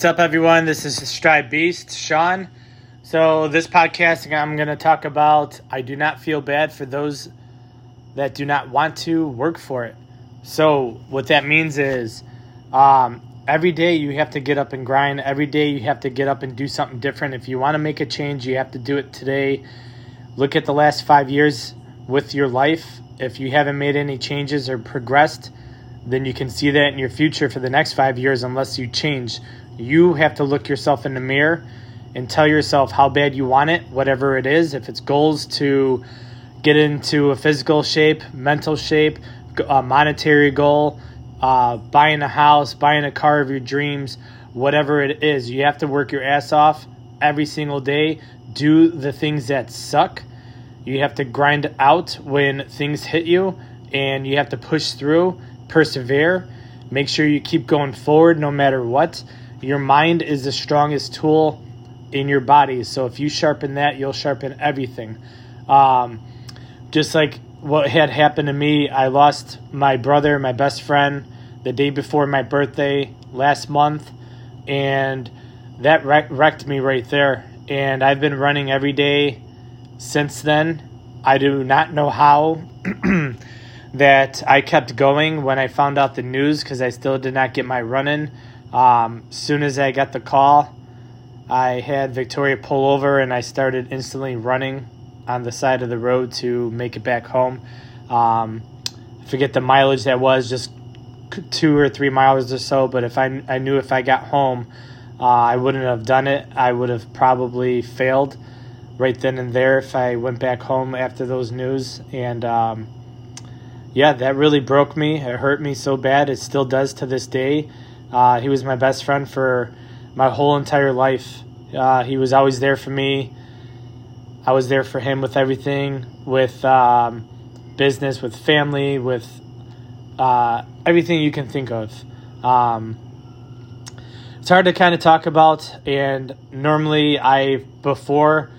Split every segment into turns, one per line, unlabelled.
What's up, everyone? This is Strive Beast, Sean. So, this podcast, I'm going to talk about I do not feel bad for those that do not want to work for it. So, what that means is um, every day you have to get up and grind. Every day you have to get up and do something different. If you want to make a change, you have to do it today. Look at the last five years with your life. If you haven't made any changes or progressed, then you can see that in your future for the next five years unless you change you have to look yourself in the mirror and tell yourself how bad you want it, whatever it is. If it's goals to get into a physical shape, mental shape, a monetary goal, uh, buying a house, buying a car of your dreams, whatever it is, you have to work your ass off every single day. Do the things that suck. You have to grind out when things hit you, and you have to push through, persevere. Make sure you keep going forward no matter what. Your mind is the strongest tool in your body. So if you sharpen that, you'll sharpen everything. Um, just like what had happened to me, I lost my brother, my best friend, the day before my birthday last month, and that wrecked me right there. And I've been running every day since then. I do not know how that I kept going when I found out the news because I still did not get my running. Um, soon as I got the call, I had Victoria pull over and I started instantly running on the side of the road to make it back home. Um, I forget the mileage that was, just two or three miles or so. But if I, I knew if I got home, uh, I wouldn't have done it. I would have probably failed right then and there if I went back home after those news. And um, yeah, that really broke me. It hurt me so bad. It still does to this day. Uh, he was my best friend for my whole entire life. Uh, he was always there for me. I was there for him with everything, with um, business, with family, with uh, everything you can think of. Um, it's hard to kind of talk about, and normally I before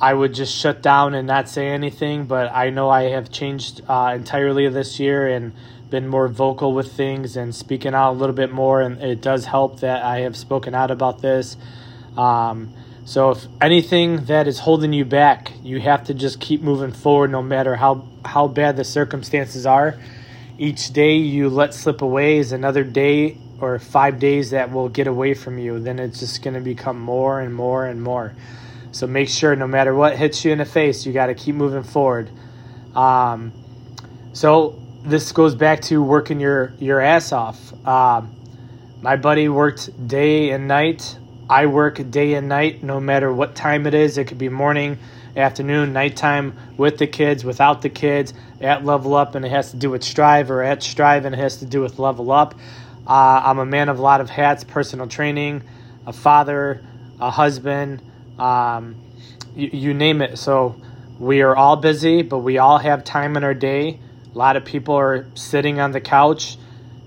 I would just shut down and not say anything, but I know I have changed uh, entirely this year and been more vocal with things and speaking out a little bit more, and it does help that I have spoken out about this. Um, so, if anything that is holding you back, you have to just keep moving forward, no matter how how bad the circumstances are. Each day you let slip away is another day or five days that will get away from you. Then it's just going to become more and more and more. So make sure, no matter what hits you in the face, you got to keep moving forward. Um, so this goes back to working your your ass off. Um, my buddy worked day and night. I work day and night, no matter what time it is. It could be morning, afternoon, nighttime, with the kids, without the kids, at Level Up, and it has to do with Strive, or at Strive, and it has to do with Level Up. Uh, I'm a man of a lot of hats personal training, a father, a husband, um, you, you name it. So we are all busy, but we all have time in our day a lot of people are sitting on the couch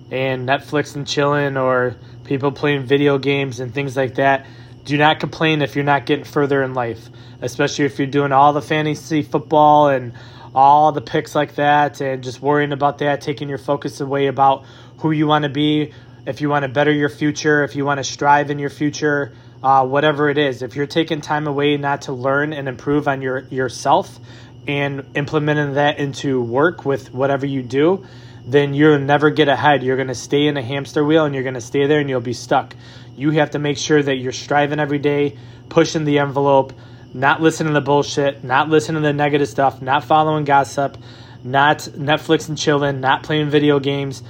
and Netflix and chilling, or people playing video games and things like that. Do not complain if you're not getting further in life, especially if you're doing all the fantasy football and all the picks like that, and just worrying about that, taking your focus away about who you want to be, if you want to better your future, if you want to strive in your future, uh, whatever it is. If you're taking time away not to learn and improve on your yourself, and implementing that into work with whatever you do, then you'll never get ahead. You're going to stay in a hamster wheel and you're going to stay there and you'll be stuck. You have to make sure that you're striving every day, pushing the envelope, not listening to bullshit, not listening to the negative stuff, not following gossip, not Netflix and chilling, not playing video games.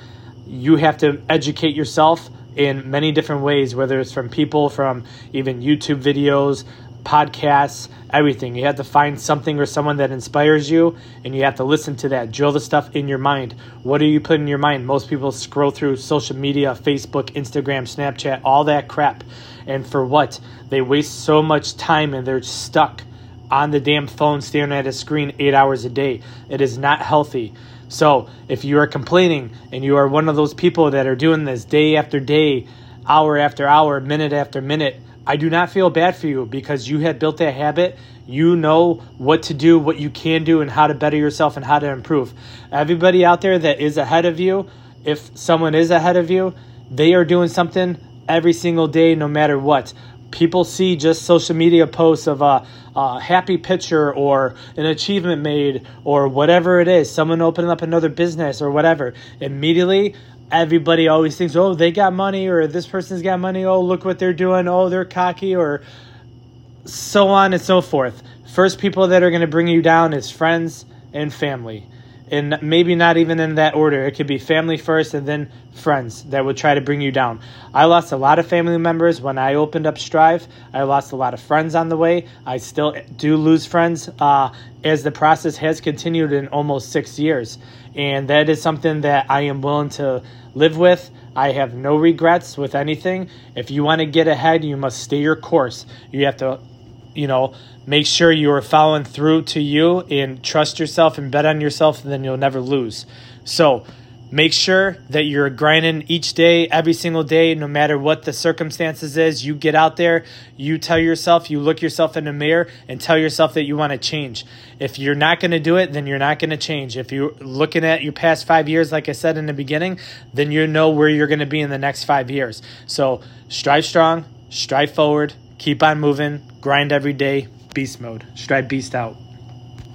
You have to educate yourself in many different ways, whether it's from people, from even YouTube videos, podcasts, everything. You have to find something or someone that inspires you, and you have to listen to that. Drill the stuff in your mind. What do you put in your mind? Most people scroll through social media, Facebook, Instagram, Snapchat, all that crap. And for what? They waste so much time and they're stuck on the damn phone staring at a screen eight hours a day. It is not healthy. So if you are complaining and you are one of those people that are doing this day after day, hour after hour, minute after minute, I do not feel bad for you because you had built that habit. You know what to do, what you can do, and how to better yourself and how to improve. Everybody out there that is ahead of you, if someone is ahead of you, they are doing something every single day, no matter what. People see just social media posts of a, a happy picture or an achievement made or whatever it is, someone opening up another business or whatever. Immediately, everybody always thinks, oh, they got money or this person's got money. Oh, look what they're doing. Oh, they're cocky or so on and so forth. First people that are going to bring you down is friends and family. And maybe not even in that order. It could be family first and then friends that would try to bring you down. I lost a lot of family members when I opened up Strive. I lost a lot of friends on the way. I still do lose friends uh, as the process has continued in almost six years. And that is something that I am willing to live with. I have no regrets with anything. If you want to get ahead, you must stay your course. You have to you know, make sure you are following through to you and trust yourself and bet on yourself, and then you'll never lose. So make sure that you're grinding each day, every single day, no matter what the circumstances is. You get out there, you tell yourself, you look yourself in the mirror and tell yourself that you want to change. If you're not going to do it, then you're not going to change. If you're looking at your past five years, like I said in the beginning, then you know where you're going to be in the next five years. So strive strong, strive forward, keep on moving, grind every day, beast mode. Strive beast out.